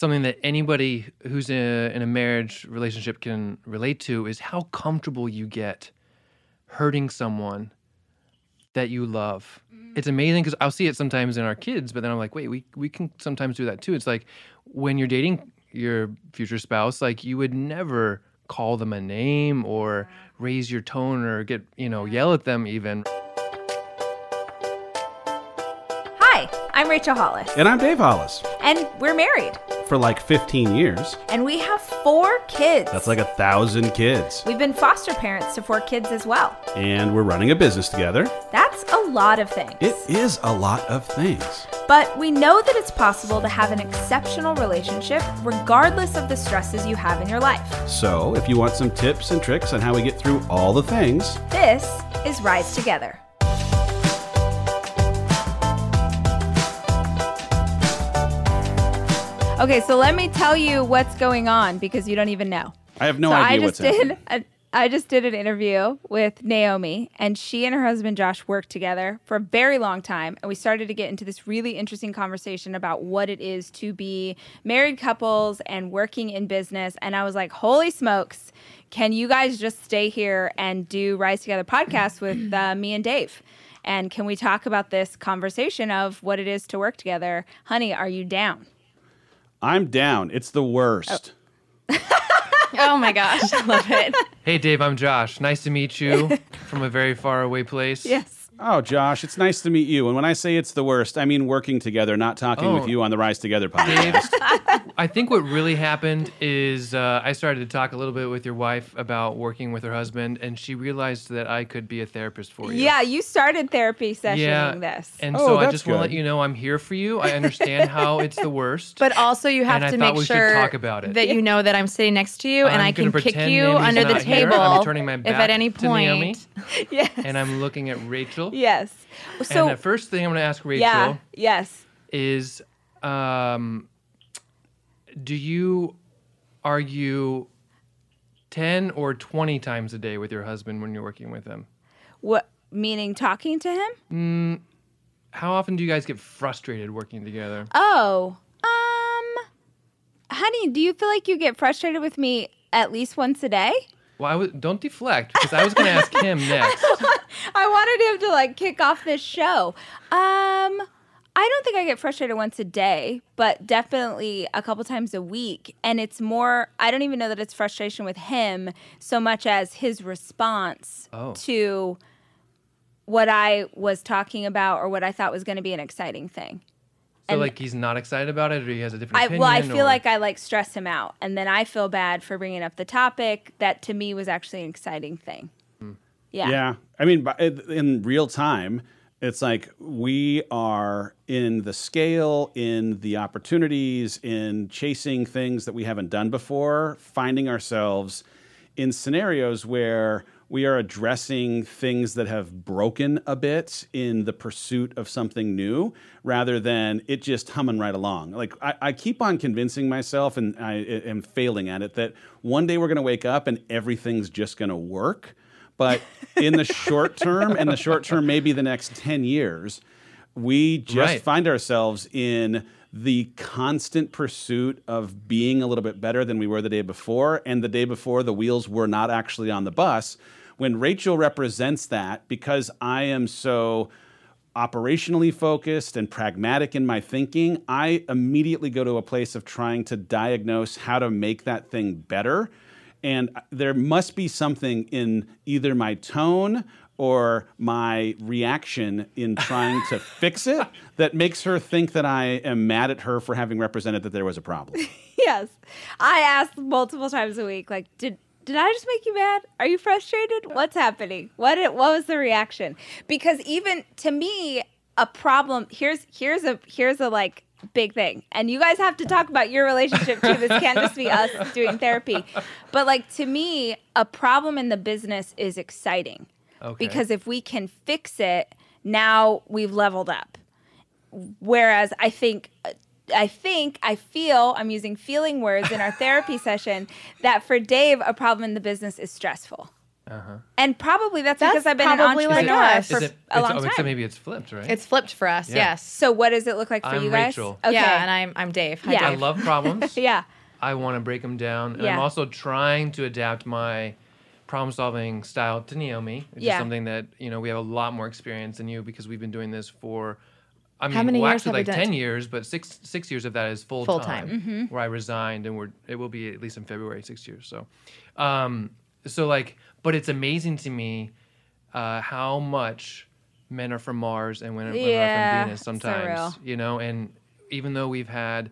something that anybody who's in a, in a marriage relationship can relate to is how comfortable you get hurting someone that you love. Mm-hmm. It's amazing because I'll see it sometimes in our kids, but then I'm like, wait, we we can sometimes do that too. It's like when you're dating your future spouse, like you would never call them a name or raise your tone or get you know yell at them even. I'm Rachel Hollis, And I'm Dave Hollis. and we're married, For like 15 years. and we have four kids. That's like a thousand kids. We've been foster parents to four kids as well. And we're running a business together. That's a lot of things. It is a lot of things. But we know that it's possible to have an exceptional relationship regardless of the stresses you have in your life. So, if you want some tips and tricks on how we get through all the things, This is Rise Together. Okay, so let me tell you what's going on because you don't even know. I have no so idea I what's just did happening. a, I just did an interview with Naomi, and she and her husband Josh worked together for a very long time, and we started to get into this really interesting conversation about what it is to be married couples and working in business. And I was like, "Holy smokes! Can you guys just stay here and do Rise Together podcast with uh, me and Dave?" And can we talk about this conversation of what it is to work together? Honey, are you down? I'm down. It's the worst. Oh. oh my gosh, I love it. Hey Dave, I'm Josh. Nice to meet you from a very far away place. Yes. Oh, Josh, it's nice to meet you. And when I say it's the worst, I mean working together, not talking Oh. with you on the Rise Together Dave, podcast. I think what really happened is uh, I started to talk a little bit with your wife about working with her husband, and she realized that I could be a therapist for you. Yeah, you started therapy sessioning Yeah, this. And Oh, so I just want to let you know I'm here for you. I understand how it's the worst. But also, you have And to thought make we sure talk about it. that you know that I'm sitting next to you and I'm I can kick you Naomi's under the table I'll turning my if at any to Naomi. point. yes. and I'm looking at Rachel. Yes. So and the first thing I'm going to ask Rachel yeah, yes. is, um, do you argue ten or twenty times a day with your husband when you're working with him? What meaning talking to him? How often do you guys get frustrated working together? Oh, um, honey, do you feel like you get frustrated with me at least once a day? Well, I w- don't deflect because I was going to ask him next. I wanted him to like kick off this show. Um, I don't think I get frustrated once a day, but definitely a couple times a week. And it's more, I don't even know that it's frustration with him so much as his response Oh. to what I was talking about or what I thought was going to be an exciting thing. So, And- like, he's not excited about it, or he has a different I, opinion. well, I feel or- like I like stress him out, and then I feel bad for bringing up the topic that to me was actually an exciting thing. Hmm. Yeah. Yeah. I mean, in real time, it's like we are in the scale, in the opportunities, in chasing things that we haven't done before, finding ourselves in scenarios where we are addressing things that have broken a bit in the pursuit of something new rather than it just humming right along. Like, I, I keep on convincing myself, and I am failing at it, that one day we're going to wake up and everything's just going to work. But in the short term, and the short term, maybe the next 10 years, we just Right. find ourselves in the constant pursuit of being a little bit better than we were the day before. And the day before, the wheels were not actually on the bus. When Rachel represents that, because I am so operationally focused and pragmatic in my thinking, I immediately go to a place of trying to diagnose how to make that thing better. And there must be something in either my tone or my reaction in trying to fix it that makes her think that I am mad at her for having represented that there was a problem. Yes. I ask multiple times a week, like, did did I just make you mad? Are you frustrated? What's happening? What it, what was the reaction? Because even to me, a problem here's here's a here's a like big thing. And you guys have to talk about your relationship too. This can't just be us doing therapy. But like to me, a problem in the business is exciting. Okay. Because if we can fix it, now we've leveled up. Whereas I think uh, I think I feel I'm using feeling words in our therapy session that for Dave a problem in the business is stressful. Uh-huh. And probably that's, That's because I've been an probably like entrepreneur us. for Is it, a it's, long oh, time. except maybe it's flipped, right? It's flipped for us. Yeah. Yes. so what does it look like for I'm you guys? Rachel. Okay. Yeah, and I'm I'm Dave. Hi, Yeah. I love problems. yeah. I want to break them down. And Yeah. I'm also trying to adapt my problem solving style to Naomi, which Yeah. is something that, you know, we have a lot more experience than you because we've been doing this for I mean, How many well, years actually like done? 10 years, but 6 6 years of that is full, Full time, time. Mm-hmm. where I resigned and we're it will be at least in February 6 years. So um so like but it's amazing to me uh how much men are from Mars and women, women are Yeah, from Venus sometimes, you know, and even though we've had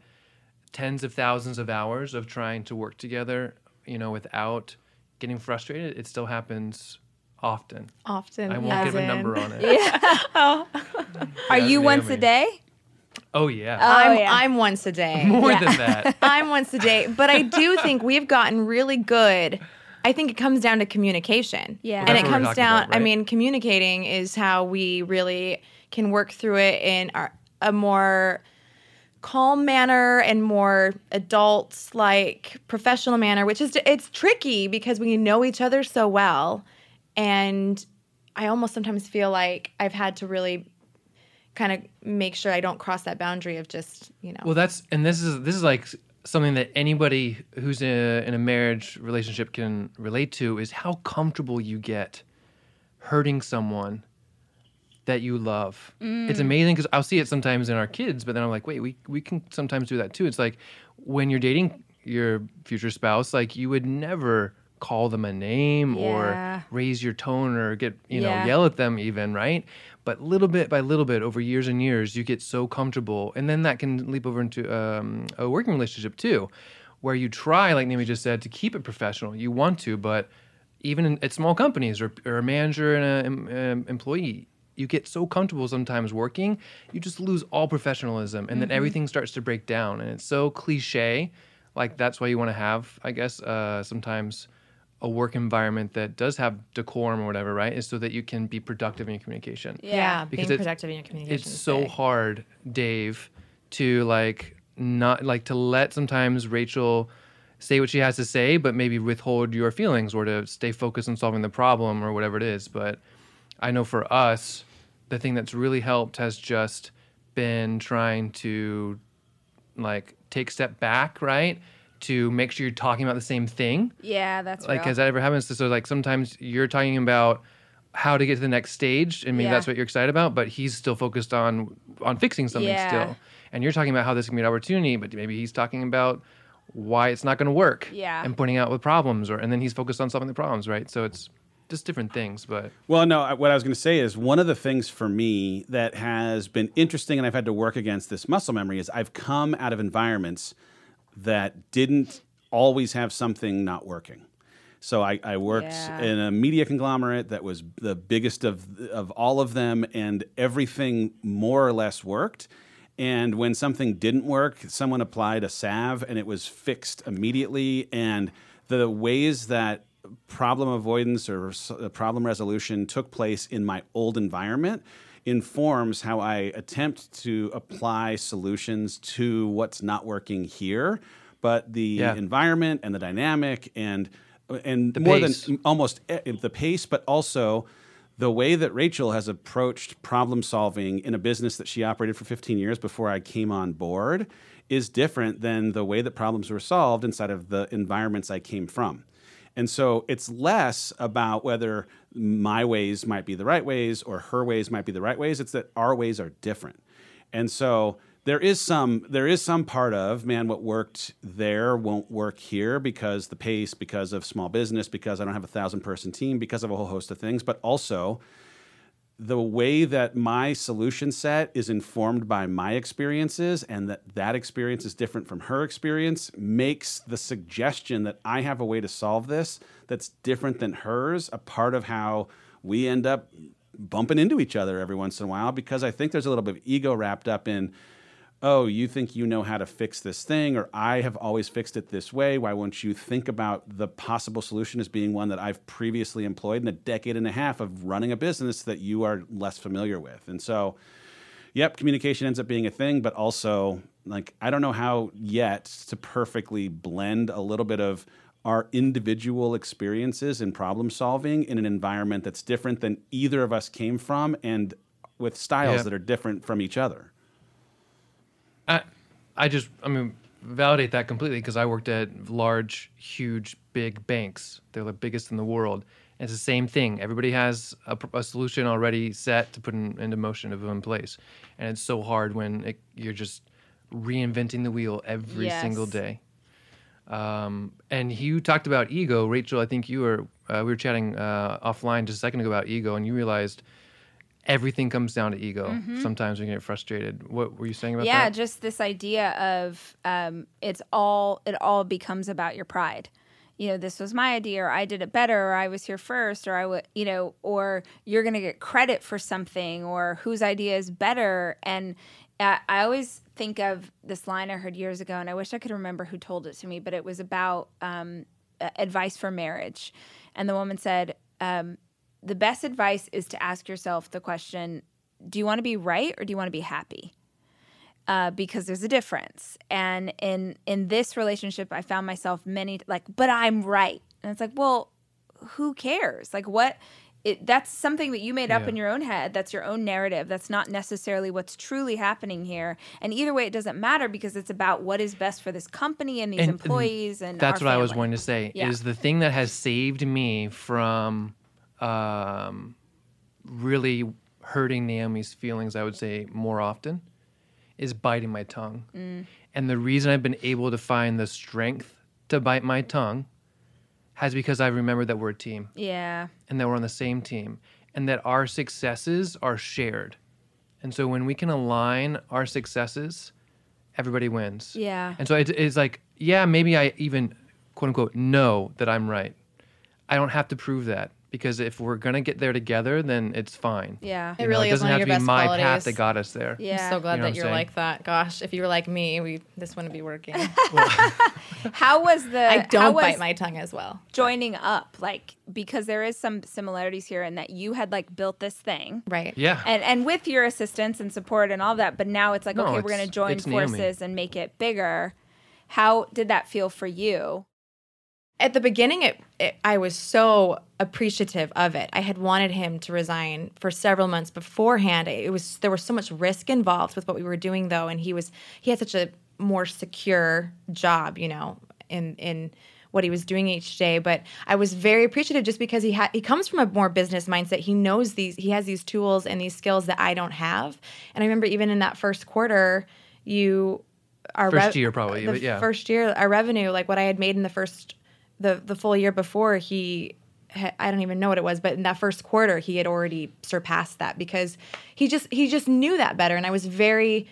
tens of thousands of hours of trying to work together, you know, without getting frustrated, it still happens often. Often. I won't as give a number on it. Yeah, oh. Are Yeah, you once a day? Oh yeah. Oh, I'm yeah. I'm once a day. More yeah. than that. I'm once a day, but I do think we've gotten really good. I think it comes down to communication. Yeah. Well, and it comes down. about, I mean, communicating is how we really can work through it in our, a more calm manner and more adult like professional manner which is it's tricky because we know each other so well and i almost sometimes feel like i've had to really kind of make sure i don't cross that boundary of just you know Well, that's and this is this is like something that anybody who's in a, in a marriage relationship can relate to is how comfortable you get hurting someone that you love. Mm. It's amazing because I'll see it sometimes in our kids, but then I'm like, wait, we we can sometimes do that too. It's like when you're dating your future spouse, like you would never call them a name Yeah. or raise your tone or get you know Yeah. yell at them even right? But little bit by little bit over years and years you get so comfortable. And then that can leap over into um, a working relationship too where you try like Naomi just said to keep it professional. You want to but even in, at small companies or, or a manager and an employee you get so comfortable sometimes working you just lose all professionalism and then everything starts to break down. And it's so cliche like that's why you want to have i guess uh, sometimes a work environment that does have decorum or whatever right is so that you can be productive in your communication yeah, Because being it's- productive in your communication it's is so big. hard dave to like not like to let sometimes rachel say what she has to say but maybe withhold your feelings or to stay focused on solving the problem or whatever it is but i know for us the thing that's really helped has just been trying to like take a step back right to make sure you're talking about the same thing Yeah, that's right. like real. has that ever happened so like sometimes you're talking about how to get to the next stage and maybe Yeah. that's what you're excited about but he's still focused on on fixing something Yeah. still and you're talking about how this can be an opportunity but maybe he's talking about why it's not going to work Yeah. and pointing out the problems or and then he's focused on solving the problems right so it's just different things but Well, no, what I was going to say is one of the things for me that has been interesting and I've had to work against this muscle memory is I've come out of environments that didn't always have something not working. So I, I worked Yeah. in a media conglomerate that was the biggest of of all of them, and everything more or less worked. And when something didn't work, someone applied a salve, and it was fixed immediately. And the ways that problem avoidance or uh, problem resolution took place in my old environment informs how I attempt to apply solutions to what's not working here. But the Yeah. environment and the dynamic and and The more pace. than almost e- the pace, but also the way that Rachel has approached problem solving in a business that she operated for 15 years before I came on board is different than the way that problems were solved inside of the environments I came from. And so it's less about whether my ways might be the right ways or her ways might be the right ways. It's that our ways are different. And so there is some there is some part of man what worked there won't work here because the pace because of small business because I don't have a thousand person team because of a whole host of things but also the way that my solution set is informed by my experiences and that that experience is different from her experience makes the suggestion that I have a way to solve this that's different than hers a part of how we end up bumping into each other every once in a while because I think there's a little bit of ego wrapped up in oh, you think you know how to fix this thing, or I have always fixed it this way. Why won't you think about the possible solution as being one that I've previously employed in a decade and a half of running a business that you are less familiar with? And so, yep, communication ends up being a thing, but also, like, I don't know how yet to perfectly blend a little bit of our individual experiences in problem solving in an environment that's different than either of us came from and with styles Yeah. that are different from each other. I, I just, I mean, validate that completely because I worked at large, huge, big banks. They're the biggest in the world. And it's the same thing. Everybody has a, a solution already set to put in, into motion, to put in place. And it's so hard when it, you're just reinventing the wheel every single day. Um, and you talked about ego, Rachel. I think you were uh, we were chatting uh, offline just a second ago about ego, and you realized everything comes down to ego. Sometimes we get frustrated. What were you saying about Mm-hmm. yeah just this idea of um, it's all it all becomes about your pride you know this was my idea or i did it better or i was here first or i would you know or you're going to get credit for something or whose idea is better and uh, i always think of this line i heard years ago and i wish i could remember who told it to me but it was about um, advice for marriage and the woman said um, the best advice is to ask yourself the question do you want to be right or do you want to be happy uh, because there's a difference. And in in this relationship, I found myself many like, but I'm right, and it's like, well, who cares? Like, what? It, that's something that you made up Yeah. in your own head. That's your own narrative. That's not necessarily what's truly happening here. And either way, it doesn't matter because it's about what is best for this company and these And- employees. And That's what I was family. wanting to say. Yeah. Is the thing that has saved me from um, really hurting Naomi's feelings, I would say more often, is biting my tongue. Mm. And the reason I've been able to find the strength to bite my tongue has because I remember that we're a team Yeah. and that we're on the same team and that our successes are shared. And so when we can align our successes, everybody wins. Yeah. And so it, it's like, yeah, maybe I even quote unquote know that I'm right. I don't have to prove that because if we're gonna get there together, then it's fine. Yeah. It You know, really it is doesn't one of have your to be best my path that got us there. Yeah. I'm so glad You know that you're I'm like that. Gosh, if you were like me, we this wouldn't be working. How was the? I how don't was bite my tongue as well. joining up, like because there is some similarities here in that you had like built this thing, Right. Yeah. and and with your assistance and support and all that but now it's like No, okay we're going to join it's Naomi. forces and make it bigger how did that feel for you At the beginning, it, it I was so appreciative of it. I had wanted him to resign for several months beforehand. It was there was so much risk involved with what we were doing though, and he was he had such a more secure job, you know, in in what he was doing each day. But I was very appreciative just because he had he comes from a more business mindset. He knows these he has these tools and these skills that I don't have. And I remember even in that first quarter, you our First year probably, the but yeah. first year our revenue like what I had made in the first the the full year before he I don't even know what it was but in that first quarter he had already surpassed that because he just he just knew that better and I was very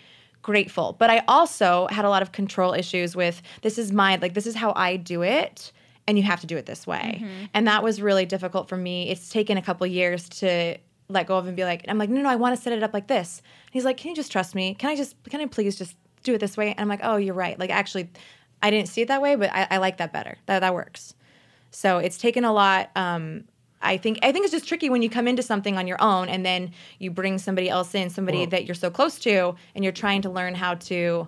grateful. But I also had a lot of control issues with this is my like this is how I do it and you have to do it this way. Mm-hmm. And that was really difficult for me. It's taken a couple years to let go of and be like I'm like no no I want to set it up like this. And he's like can you just trust me? Can I just can I please just do it this way? And I'm like oh you're right. Like actually I didn't see it that way, but I, I like that better. That that works. So it's taken a lot. Um, I think I think it's just tricky when you come into something on your own and then you bring somebody else in, somebody Well- that you're so close to, and you're trying to learn how to,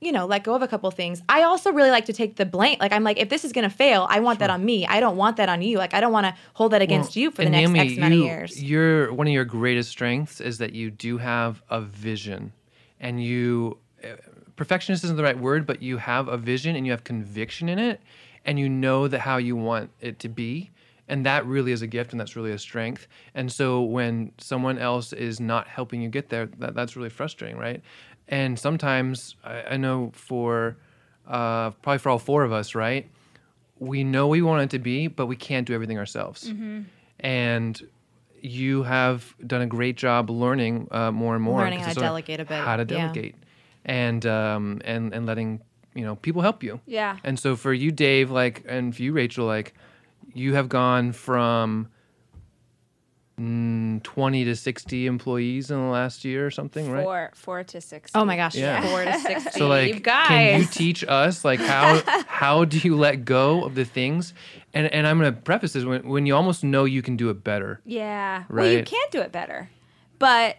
you know, let go of a couple things. I also really like to take the blame. Like I'm like, if this is gonna fail, I want that on me. I don't want that on you. Like I don't want to hold that against Well, you for the next Naomi, X amount of you- years. Your one of your greatest strengths is that you do have a vision, and you uh, perfectionist isn't the right word, but you have a vision and you have conviction in it, and you know that how you want it to be. And that really is a gift, and that's really a strength. And so, when someone else is not helping you get there, that, that's really frustrating, right? And sometimes I, I know for uh, probably for all four of us, right? we know we want it to be, but we can't do everything ourselves. And you have done a great job learning uh, more and more. Learning how to delegate a bit, How to yeah. Delegate, and um, and and letting you know people help you. Yeah. And so for you, Dave, like, and for you, Rachel, like, you have gone from mm, twenty to sixty employees in the last year or something, right? four four to six oh my gosh, Yeah. four to sixty. So like, guys. can you teach us like how how do you let go of the things? And and I'm gonna preface this when when you almost know you can do it better. yeah well you can't do it better but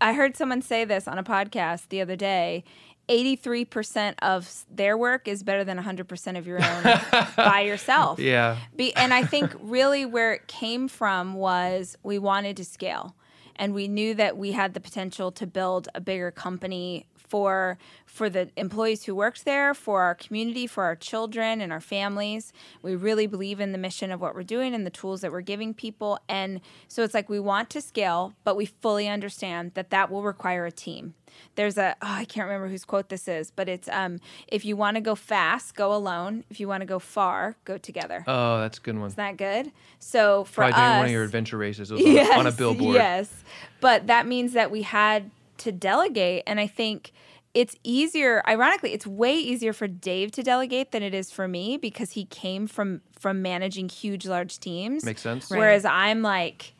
i heard someone say this on a podcast the other day 83% of their work is better than 100% of your own by yourself. Yeah. Be, and I think really where it came from was we wanted to scale. And we knew that we had the potential to build a bigger company for for the employees who worked there, for our community, for our children and our families. We really believe in the mission of what we're doing and the tools that we're giving people. And so it's like we want to scale, but we fully understand that that will require a team. There's a oh, I can't remember whose quote this is, but it's um, if you want to go fast, go alone. If you want to go far, go together. Oh, that's a good one. Isn't that good? So for Probably us, doing one of your adventure races. On on a billboard. Yes, but that means that we had to delegate, and I think it's easier. Ironically, it's way easier for Dave to delegate than it is for me because he came from from managing huge, large teams. Makes sense. Right. Whereas I'm like.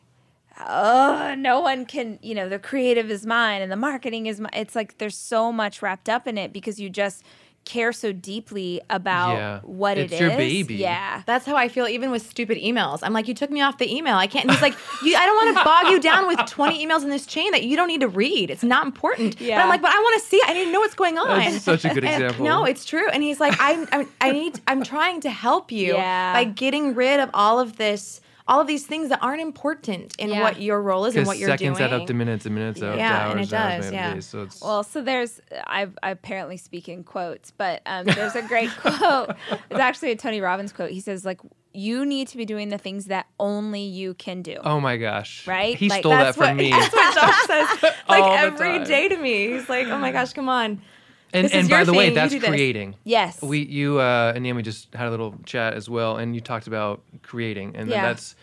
Oh, no one can, you know, the creative is mine and the marketing is mine. It's like there's so much wrapped up in it because you just care so deeply about Yeah. what It's it is. your baby. Yeah. That's how I feel even with stupid emails. I'm like, you took me off the email. I can't. And he's like, you, I don't want to bog you down with 20 emails in this chain that you don't need to read. It's not important. Yeah. But Yeah. I'm like, but I want to see. it. I need to know what's going on. That's such a good And- example. No, it's true. And he's like, I'm, I'm, I need, I'm trying to help you Yeah. by getting rid of all of this, all of these things that aren't important in Yeah. what your role is and what you're seconds doing. add up to minutes and minutes add up to Yeah, hours and it and hours does, and yeah. days. So it's Well, so there's I, I apparently speak in quotes, but um, there's a great quote. It's actually a Tony Robbins quote. He says like you need to be doing the things that only you can do. oh my gosh, Right? He Like, stole that from what, me. That's what Josh says like All the every time. day to me. He's like, oh my gosh, come on. And and by your the way, thing, you that's creating. Yes. We you uh, and Naomi just had a little chat as well, and you talked about creating, and Yeah. that's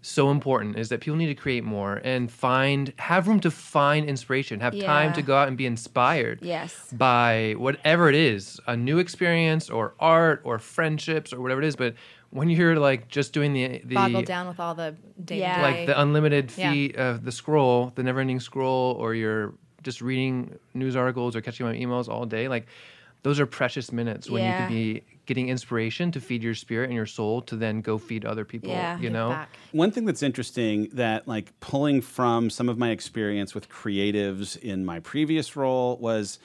so important. Is that people need to create more and find have room to find inspiration, have time to go out and be inspired. Yes. By whatever it is, a new experience or art or friendships or whatever it is. But when you're like just doing the the Boggled down with all the day Yeah. like the unlimited Yeah. feed of the scroll, the never-ending scroll, or you're just reading news articles or catching my emails all day, like those are precious minutes when you Yeah. could be getting inspiration to feed your spirit and your soul to then go feed other people. Yeah. you know, back. One thing that's interesting that like pulling from some of my experience with creatives in my previous role was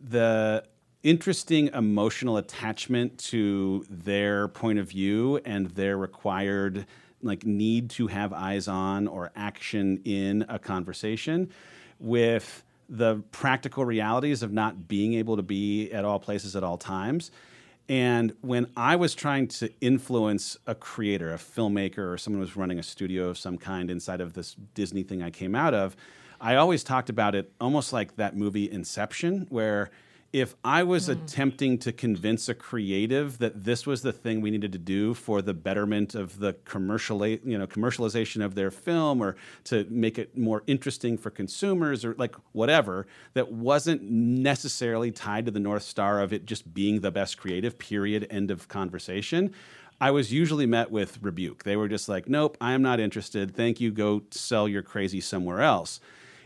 the interesting emotional attachment to their point of view and their required like need to have eyes on or action in a conversation with the practical realities of not being able to be at all places at all times. And when I was trying to influence a creator, a filmmaker, or someone who was running a studio of some kind inside of this Disney thing I came out of, I always talked about it almost like that movie Inception, where if I was hmm. attempting to convince a creative that this was the thing we needed to do for the betterment of the commercial, you know, commercialization of their film, or to make it more interesting for consumers, or like whatever, that wasn't necessarily tied to the north star of it just being the best creative. Period. End of conversation. I was usually met with rebuke. They were just like, "Nope, I am not interested. Thank you. Go sell your crazy somewhere else."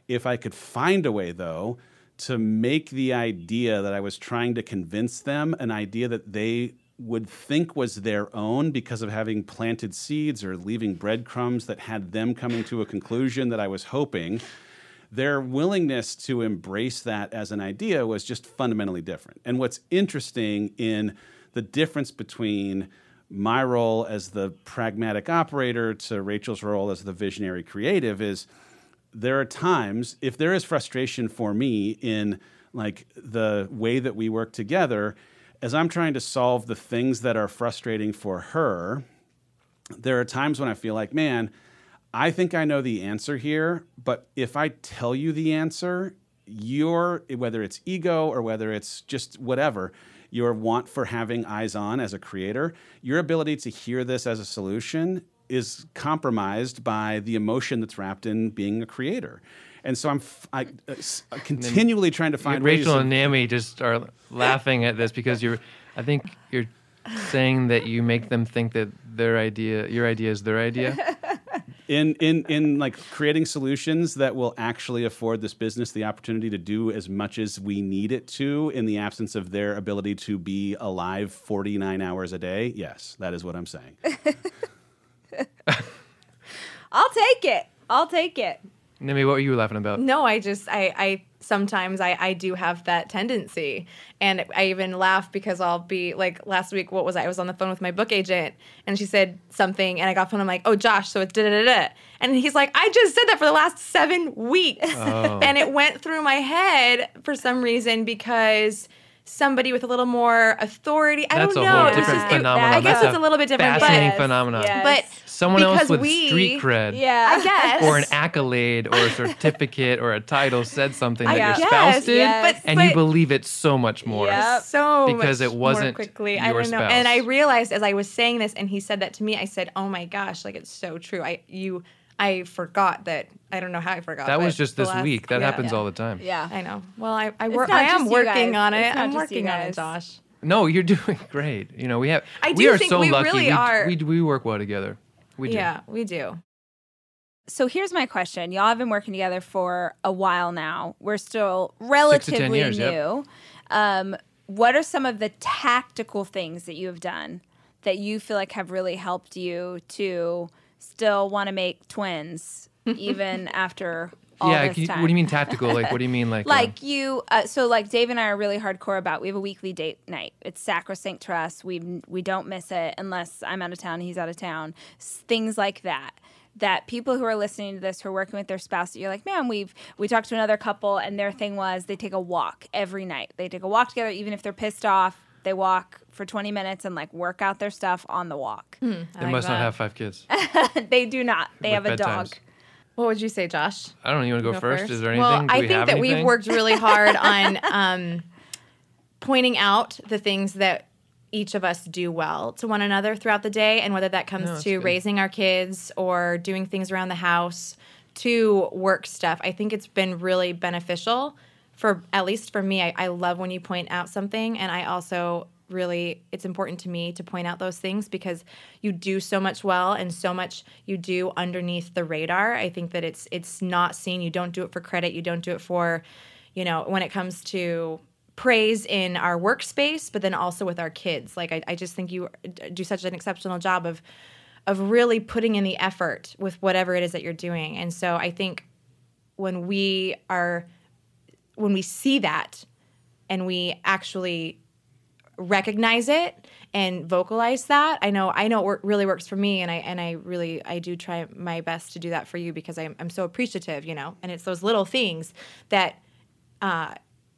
If I could find a way, though, to make the idea that I was trying to convince them an idea that they would think was their own because of having planted seeds or leaving breadcrumbs that had them coming to a conclusion that I was hoping, their willingness to embrace that as an idea was just fundamentally different. And what's interesting in the difference between my role as the pragmatic operator to Rachel's role as the visionary creative is there are times if there is frustration for me in like the way that we work together as i'm trying to solve the things that are frustrating for her there are times when i feel like man i think i know the answer here but if i tell you the answer your whether it's ego or whether it's just whatever your want for having eyes on as a creator your ability to hear this as a solution is compromised by the emotion that's wrapped in being a creator. And so I'm f- I, uh, s- continually trying to find ways Rachel of- and Naomi just are laughing at this because you're. I think you're saying that you make them think that their idea, your idea, is their idea. in in in like creating solutions that will actually afford this business the opportunity to do as much as we need it to in the absence of their ability to be alive 49 hours a day. Yes, that is what I'm saying. I'll take it. I'll take it. Naomi, what were you laughing about? No, I just I I sometimes I, I do have that tendency. And I even laugh because I'll be like last week, what was I? I was on the phone with my book agent and she said something and I got phone. I'm like, oh, Josh, so it's da da da da. And he's like, I just said that for the last seven weeks. Oh. and it went through my head for some reason because somebody with a little more authority. I That's don't a know. whole It's different just- it- I guess That's it's a little bit different, fascinating Yes, phenomenon. yes. but Someone else with we- street cred. Yeah. I guess Or an accolade or a certificate or a title said something that I your guess, spouse did, yes. But- and you believe it so much more. Yep. so Because much it wasn't more quickly. I your don't know. spouse. And I realized as I was saying this, and he said that to me, I said, "Oh my gosh, like it's so true." I you I forgot that. I don't know how I forgot. That was just this last- week. That yeah. happens all the time. Yeah. I know. Well, I I It's work. I am working on it. I'm working on it, guys. Josh. No, you're doing great. You know, we have. I do we do are think so we lucky. really we, are. We, we work well together. We do. Yeah, we do. So here's my question. Y'all have been working together for a while now. We're still relatively years, new. yep. Um, what are some of the tactical things that you have done that you feel like have really helped you to still want to make twins even after all yeah. this can you- time? what do you mean tactical? Like, what do you mean? Like, uh, like you uh, so like dave and i are really hardcore about we have a weekly date night it's sacrosanct to us we we don't miss it unless i'm out of town and he's out of town S- things like that that people who are listening to this who are working with their spouse you're like man we've we talked to another couple and their thing was they take a walk every night they take a walk together even if they're pissed off they walk for 20 minutes and like work out their stuff on the walk they must not have five kids. they do not they With have a dog. What would you say, Josh? I don't know. You want to go, Go first? first? Is there anything? Well, Do I we think have that we've worked really hard on um, pointing out the things that each of us do well to one another throughout the day, and whether that comes No, to good. raising our kids or doing things around the house to work stuff. I think it's been really beneficial for at least for me. I, I love when you point out something, and I also really it's important to me to point out those things because you do so much well and so much you do underneath the radar. I think that it's it's not seen. You don't do it for credit. You don't do it for you know when it comes to praise in our workspace but then also with our kids. Like i, I just think you do such an exceptional job of of really putting in the effort with whatever it is that you're doing. And so i think when we are when we see that and we actually recognize it and vocalize that i know i know it wor- really works for me and i and i really i do try my best to do that for you because i'm, I'm so appreciative you know? And it's those little things that uh,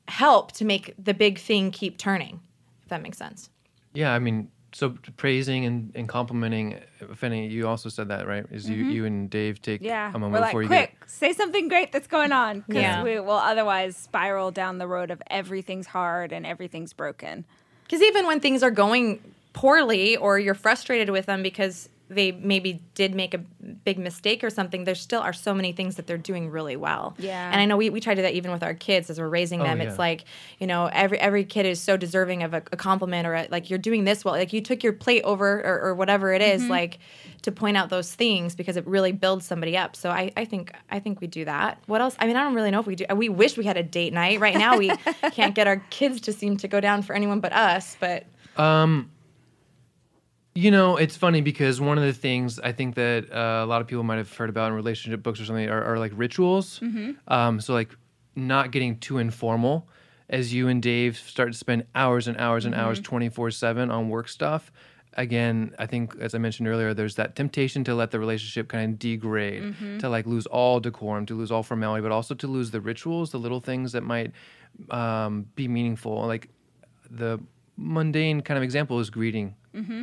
help to make the big thing keep turning if that makes sense. Yeah, I mean, so praising and, and complimenting. Fanny, you also said that, right? Is you you and Dave take Mm-hmm. Yeah, a moment we're like, before you quick, get. say something great that's going on, because Yeah. we will otherwise spiral down the road of everything's hard and everything's broken. Because even when things are going poorly or you're frustrated with them because they maybe did make a big mistake or something, there still are so many things that they're doing really well. Yeah. And I know we, we try to do that even with our kids as we're raising Oh, them. yeah. It's like, you know, every every kid is so deserving of a, a compliment or a, like you're doing this well. Like you took your plate over or, or whatever it is, Mm-hmm. like to point out those things because it really builds somebody up. So I, I think I think we do that. What else? I mean, I don't really know if we do. We wish we had a date night. Right now we can't get our kids to seem to go down for anyone but us. But Um, you know, it's funny because one of the things I think that uh, a lot of people might have heard about in relationship books or something are, are like rituals. Mm-hmm. Um, so like not getting too informal as you and Dave start to spend hours and hours and hours Mm-hmm. twenty four seven on work stuff. Again, I think as I mentioned earlier, there's that temptation to let the relationship kind of degrade, Mm-hmm. to like lose all decorum, to lose all formality, but also to lose the rituals, the little things that might um, be meaningful. Like the mundane kind of example is greeting. Mm-hmm.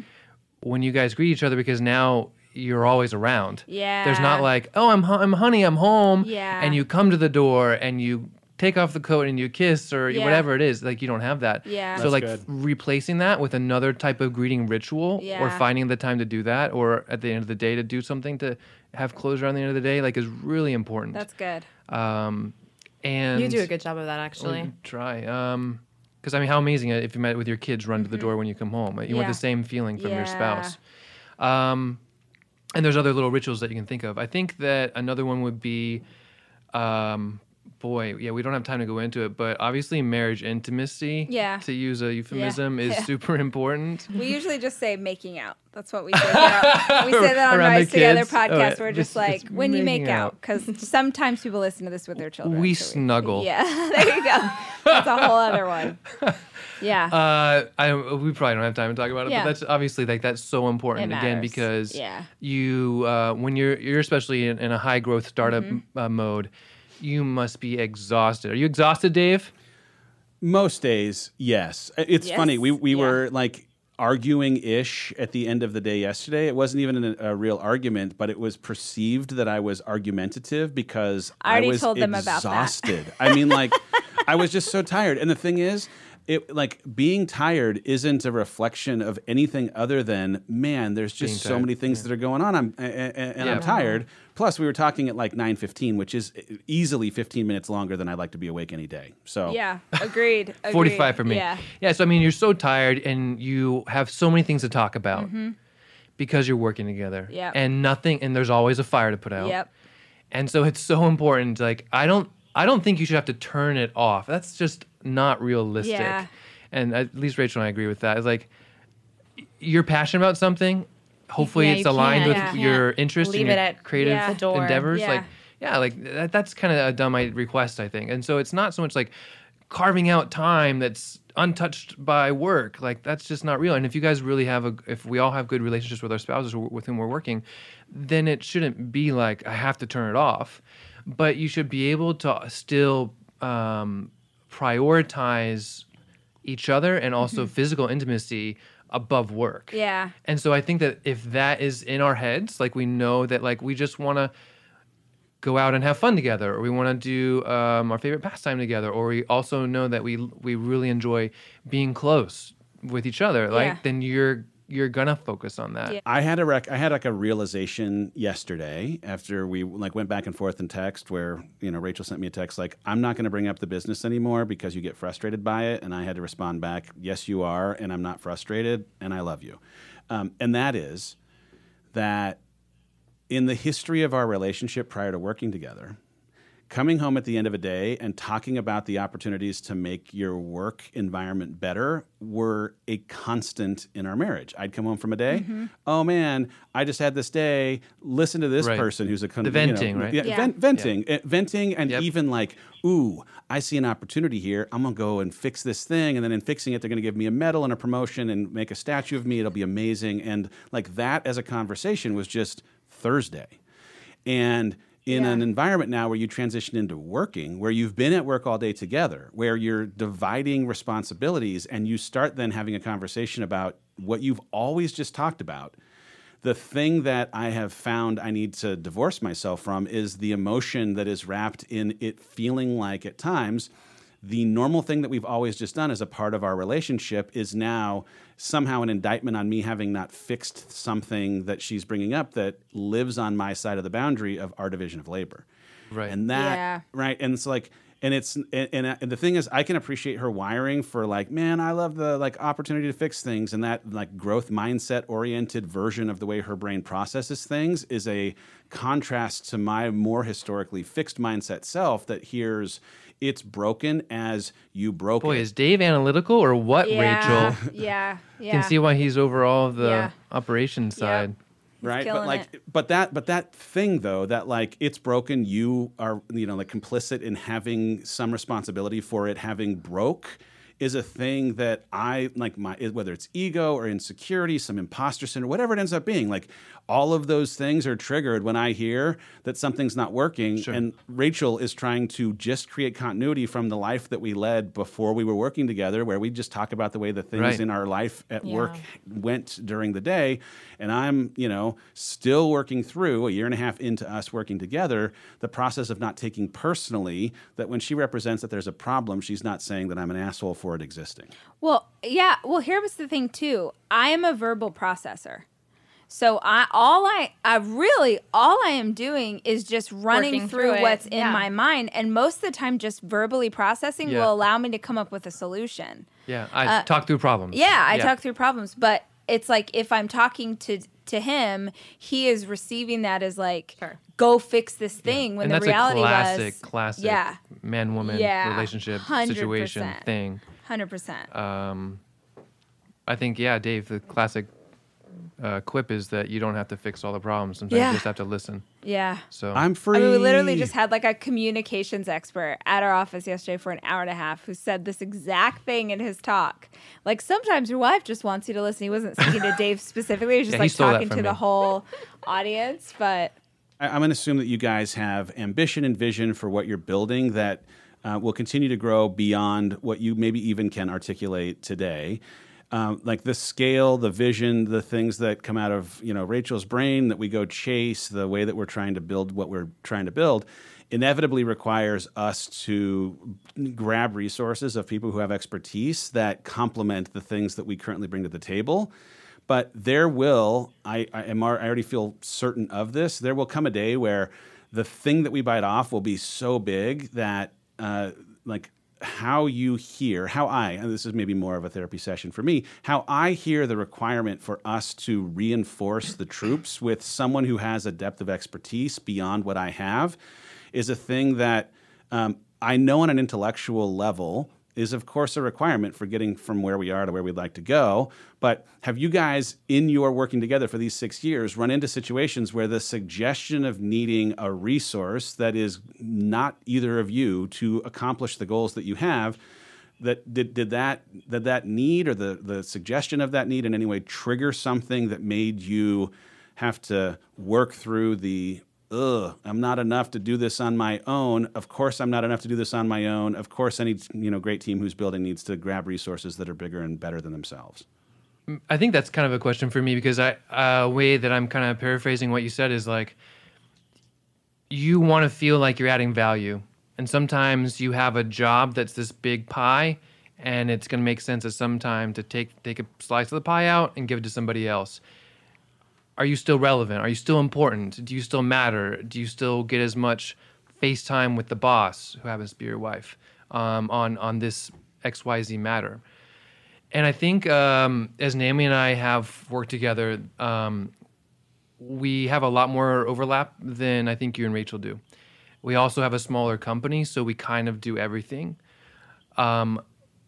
When you guys greet each other, because now you're always around. Yeah. There's not like, oh, I'm, hu- I'm honey, I'm home. Yeah. And you come to the door and you take off the coat and you kiss or Yeah. whatever it is. Like you don't have that. Yeah. So That's like good. f- replacing that with another type of greeting ritual or finding the time to do that or at the end of the day to do something to have closure on the end of the day like is really important. That's good. um and you do a good job of that, actually. try. Um, because I mean, how amazing if you met with your kids, run to the door when you come home. You want the same feeling from your spouse. Um, and there's other little rituals that you can think of. I think that another one would be um, boy, yeah, we don't have time to go into it, but obviously marriage intimacy, Yeah. to use a euphemism, is Yeah. super important. We usually just say making out. That's what we say. We say that on Rise Together? Oh, podcast. yeah. We're just Just- like when you make out, because sometimes people listen to this with their children. We so snuggle. Yeah, there you go. That's a whole other one. Yeah. Uh, I we probably don't have time to talk about it, Yeah. but that's obviously like that's so important again because Yeah. you uh, when you're you're especially in, in a high growth startup Mm-hmm. uh, mode, you must be exhausted. Are you exhausted, Dave? Most days, yes. Uh, It's Yes, funny. We we yeah. were like arguing ish at the end of the day yesterday. It wasn't even a, a real argument, but it was perceived that I was argumentative because I already was told them about that. exhausted. I mean, like I was just so tired. And the thing is. It like being tired isn't a reflection of anything other than man. There's Being just so tired, many things that are going on. I'm and, and Yeah. I'm tired. Plus, we were talking at like nine fifteen, which is easily fifteen minutes longer than I'd like to be awake any day. So yeah. Agreed. agreed. 45 for me. Yeah. Yeah. So, I mean, you're so tired and you have so many things to talk about because you're working together. Mm-hmm. And nothing, and there's always a fire to put out. Yep. And so it's so important. Like, I don't, I don't think you should have to turn it off. That's just not realistic. Yeah. And at least Rachel and I agree with that. It's like, you're passionate about something. Hopefully, Yeah, it's aligned with you your can't interest leave and your at creative Yeah. endeavors. Yeah. Like, yeah, like that, that's kind of a dumb request, I think. And so it's not so much like carving out time that's untouched by work. Like that's just not real. And if you guys really have a, if we all have good relationships with our spouses who- with whom we're working, then it shouldn't be like I have to turn it off. But you should be able to still um, prioritize each other and also physical intimacy above work. Mm-hmm. Yeah. And so I think that if that is in our heads, like we know that like we just want to go out and have fun together, or we want to do um, our favorite pastime together, or we also know that we we really enjoy being close with each other, like Yeah. then you're you're gonna focus on that. Yeah. I had a rec- I had like a realization yesterday after we like went back and forth in text where you know Rachel sent me a text like I'm not going to bring up the business anymore because you get frustrated by it and I had to respond back yes you are and I'm not frustrated and I love you um, and that is that in the history of our relationship prior to working together coming home at the end of a day and talking about the opportunities to make your work environment better were a constant in our marriage. I'd come home from a day, oh man, I just had this day. Listen to this Right. person who's a con- The you know, venting, right? Yeah, Yeah. vent- venting, uh, venting, and Yep. even like, ooh, I see an opportunity here. I'm gonna go and fix this thing, and then in fixing it, they're gonna give me a medal and a promotion and make a statue of me. It'll be amazing. And like that as a conversation was just Thursday, and in Yeah. an environment now where you transition into working, where you've been at work all day together, where you're dividing responsibilities, and you start then having a conversation about what you've always just talked about. The thing that I have found I need to divorce myself from is the emotion that is wrapped in it feeling like at times the normal thing that we've always just done as a part of our relationship is now somehow an indictment on me having not fixed something that she's bringing up that lives on my side of the boundary of our division of labor. Right. And that, Yeah. right. And it's like, and it's, and, and, and the thing is, I can appreciate her wiring for like, man, I love the like opportunity to fix things. And that like growth mindset oriented version of the way her brain processes things is a contrast to my more historically fixed mindset self that hears it's broken as you broke Boy, it. is Dave analytical or what, Yeah. Rachel? Yeah. Yeah. Can see why he's over all the Yeah. operations side. right but like it. but that but that thing though that like it's broken you are you know like complicit in having some responsibility for it having broke is a thing that i like my whether it's ego or insecurity some imposter syndrome whatever it ends up being like all of those things are triggered when i hear that something's not working Sure. and rachel is trying to just create continuity from the life that we led before we were working together where we just talk about the way the things Right. in our life at Yeah. work went during the day and i'm you know still working through a year and a half into us working together the process of not taking personally that when she represents that there's a problem she's not saying that i'm an asshole for it existing Well, yeah. Well, here was the thing too. I am a verbal processor. So I all I I really all I am doing is just running Working through through it, what's in yeah. my mind and most of the time just verbally processing Yeah. will allow me to come up with a solution. Yeah. I talk through problems. Uh, Yeah, I talk through problems, but it's like if I'm talking to to him, he is receiving that as like, Sure. go fix this thing. When and the that's reality a classic, was, classic yeah, man woman Yeah, relationship 100%. situation thing. hundred percent. Um, I think, yeah, Dave, the classic uh, quip is that you don't have to fix all the problems. Sometimes Yeah. you just have to listen. Yeah. So I'm free. I mean, we literally just had like a communications expert at our office yesterday for an hour and a half who said this exact thing in his talk. Like sometimes your wife just wants you to listen. He wasn't speaking to Dave specifically; he was just Yeah, like talking from to the whole audience. But I- I'm going to assume that you guys have ambition and vision for what you're building that uh, will continue to grow beyond what you maybe even can articulate today. Um, like the scale, the vision, the things that come out of you know Rachel's brain that we go chase, the way that we're trying to build what we're trying to build, inevitably requires us to grab resources of people who have expertise that complement the things that we currently bring to the table. But there will, I, I am, I already feel certain of this. There will come a day where the thing that we bite off will be so big that, uh, like, how you hear, how I, and this is maybe more of a therapy session for me, how I hear the requirement for us to reinforce the troops with someone who has a depth of expertise beyond what I have is a thing that um, I know on an intellectual level is of course a requirement for getting from where we are to where we'd like to go. But have you guys, in your working together for these six years, run into situations where the suggestion of needing a resource that is not either of you to accomplish the goals that you have? That did, did that did that need or the, the suggestion of that need in any way trigger something that made you have to work through the ugh, I'm not enough to do this on my own. Of course, I'm not enough to do this on my own. Of course, any you know great team who's building needs to grab resources that are bigger and better than themselves. Mm, I think that's kind of a question for me because I a way that I'm kind of paraphrasing what you said is like you want to feel like you're adding value, and sometimes you have a job that's this big pie, and it's going to make sense at some time to take take a slice of the pie out and give it to somebody else. Are you still relevant? Are you still important? Do you still matter? Do you still get as much FaceTime with the boss, who happens to be your wife, um, on on this X Y Z matter? And I think um, as Naomi and I have worked together, um, we have a lot more overlap than I think you and Rachel do. We also have a smaller company, so we kind of do everything. Um,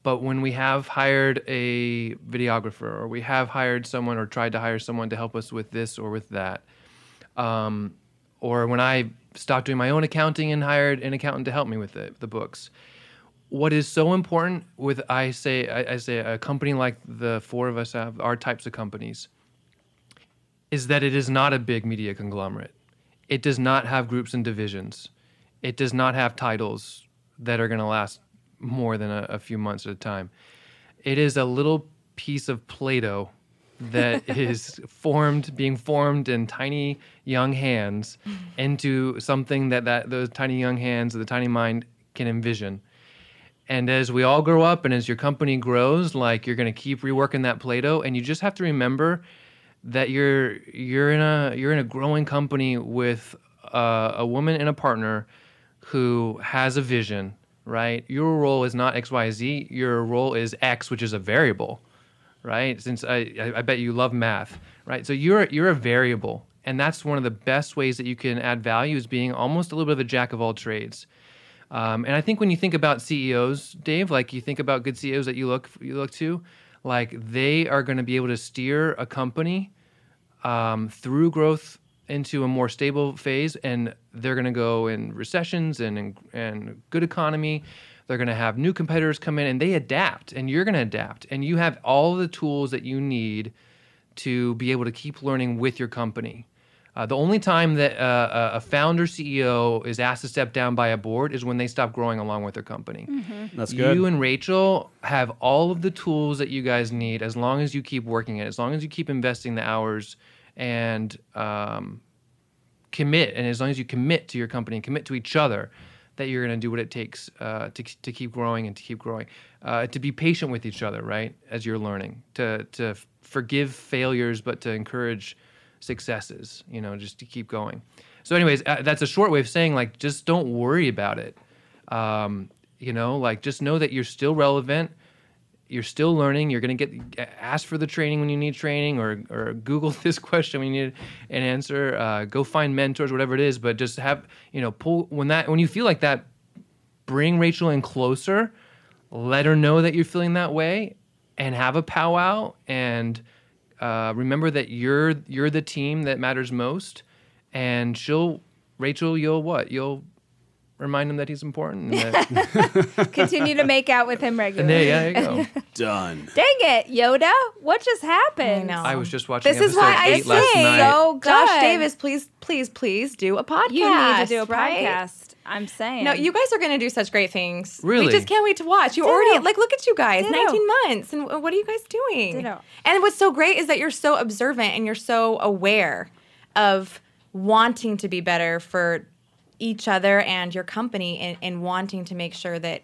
but when we have hired a videographer, or we have hired someone, or tried to hire someone to help us with this or with that, um, or when I stopped doing my own accounting and hired an accountant to help me with the, the books, what is so important with I say I, I say a company like the four of us have our types of companies is that it is not a big media conglomerate. It does not have groups and divisions. It does not have titles that are going to last more than a, a few months at a time. It is a little piece of Play-Doh that is formed, being formed in tiny young hands into something that, that those tiny young hands, the tiny mind can envision. And as we all grow up and as your company grows, like you're going to keep reworking that Play-Doh, and you just have to remember that you're you're in a you're in a growing company with uh, a woman and a partner who has a vision, right? Your role is not X Y Z. Your role is X, which is a variable, right? Since I I bet you love math, right? So you're you're a variable, and that's one of the best ways that you can add value is being almost a little bit of a jack of all trades. Um, and I think when you think about CEOs, Dave, like you think about good CEOs that you look you look to, like they are going to be able to steer a company um, through growth into a more stable phase, and they're going to go in recessions and in, and good economy. They're going to have new competitors come in, and they adapt, and you're going to adapt, and you have all the tools that you need to be able to keep learning with your company. Uh, the only time that uh, a a founder CEO is asked to step down by a board is when they stop growing along with their company. That's good. You and Rachel have all of the tools that you guys need as long as you keep working it, as long as you keep investing the hours and um, commit, and as long as you commit to your company and commit to each other, that you're going to do what it takes uh, to, to keep growing and to keep growing. Uh, to be patient with each other, right, as you're learning. To to forgive failures, but to encourage successes. You know, just to keep going. So, anyways, uh, that's a short way of saying like, just don't worry about it. Um, you know, like just know that you're still relevant you're still learning. You're going to get asked for the training when you need training, or or Google this question when you need an answer. Uh, go find mentors, whatever it is. But just have you know pull when that when you feel like that, bring Rachel in closer. Let her know that you're feeling that way, and have a powwow. And uh, remember that you're you're the team that matters most. And she'll Rachel, you'll what? You'll remind him that he's important. And that, Continue to make out with him and regularly. there, there you go. Done. Dang it, Yoda! What just happened? I know. I was just watching This is why I eight last say- night. So Josh. Davis, please, please, please do a podcast. You need to do a right? podcast. I'm saying. No, you guys are going to do such great things. Really? We just can't wait to watch. You Ditto. already, like, look at you guys, Ditto. 19 months. And what are you guys doing? Ditto. And what's so great is that you're so observant and you're so aware of wanting to be better for each other and your company in, and wanting to make sure that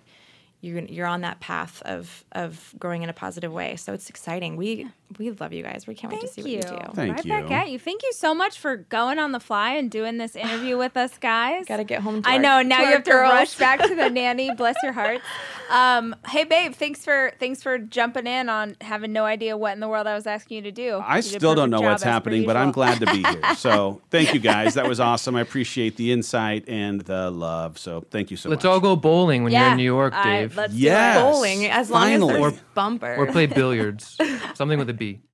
you're, you're on that path of, of growing in a positive way. So it's exciting. We we love you guys. We can't wait to see you. what you do. Thank right you. back at you. Thank you so much for going on the fly and doing this interview with us, guys. Gotta get home to I our- know. Now to you our have to girls. rush back to the nanny. Bless your hearts. Um, hey, babe. Thanks for thanks for jumping in on having no idea what in the world I was asking you to do. I You still don't know what's happening, but I'm glad to be here. So thank you guys. That was awesome. I appreciate the insight and the love. So thank you so much. Let's all go bowling when you're in New York, All right, Dave. let's do it. Yes. Bowling as long Finally. as there's bumper. or play billiards. Something with a B.